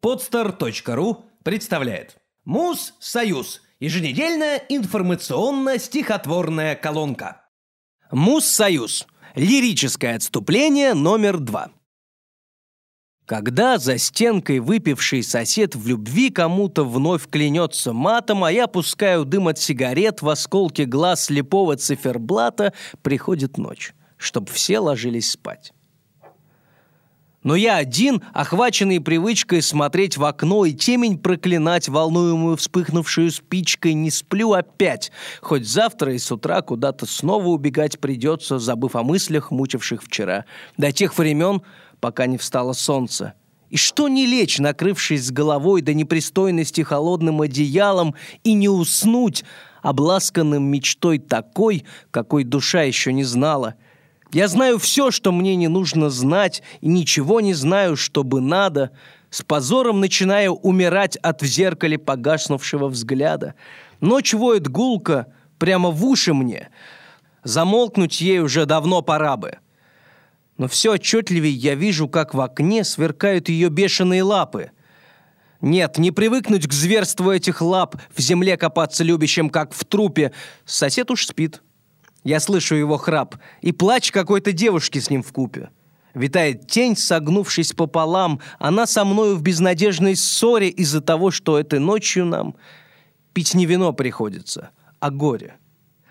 Podster.ru представляет Муз-Союз. Еженедельная информационно-стихотворная колонка. Муз-Союз. Лирическое отступление номер два. Когда за стенкой выпивший сосед в любви кому-то вновь клянется матом, а я пускаю дым от сигарет в осколке глаз слепого циферблата, приходит ночь, чтоб все ложились спать. Но я один, охваченный привычкой смотреть в окно и темень проклинать волнуемую вспыхнувшую спичкой, не сплю опять, хоть завтра и с утра куда-то снова убегать придется, забыв о мыслях, мучивших вчера. До тех времен, пока не встало солнце. И что не лечь, накрывшись с головой до непристойности холодным одеялом, и не уснуть, обласканным мечтой такой, какой душа еще не знала. Я знаю все, что мне не нужно знать, и ничего не знаю, что бы надо, с позором начинаю умирать от в зеркале погаснувшего взгляда. Ночь воет гулко, прямо в уши мне. Замолкнуть ей уже давно пора бы но все отчетливее я вижу, как в окне сверкают ее бешеные лапы. Нет, не привыкнуть к зверству этих лап, в земле копаться любящим, как в трупе. Сосед уж спит. Я слышу его храп и плач какой-то девушки с ним в купе. Витает тень, согнувшись пополам, она со мною в безнадежной ссоре из-за того, что этой ночью нам пить не вино приходится, а горе.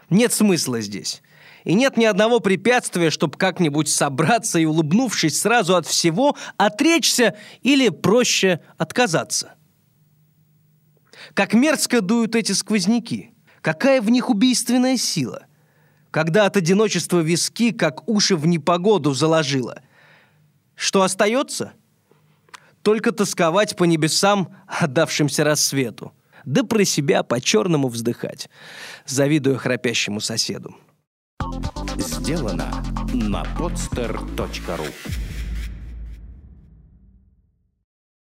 Нет смысла здесь и нет ни одного препятствия, чтобы как-нибудь собраться и, улыбнувшись сразу от всего, отречься или проще отказаться. Как мерзко дуют эти сквозняки. Какая в них убийственная сила. Когда от одиночества виски, как уши в непогоду заложило. Что остается? Только тосковать по небесам, отдавшимся рассвету. Да про себя по-черному вздыхать, завидуя храпящему соседу. Сделано на podster.ru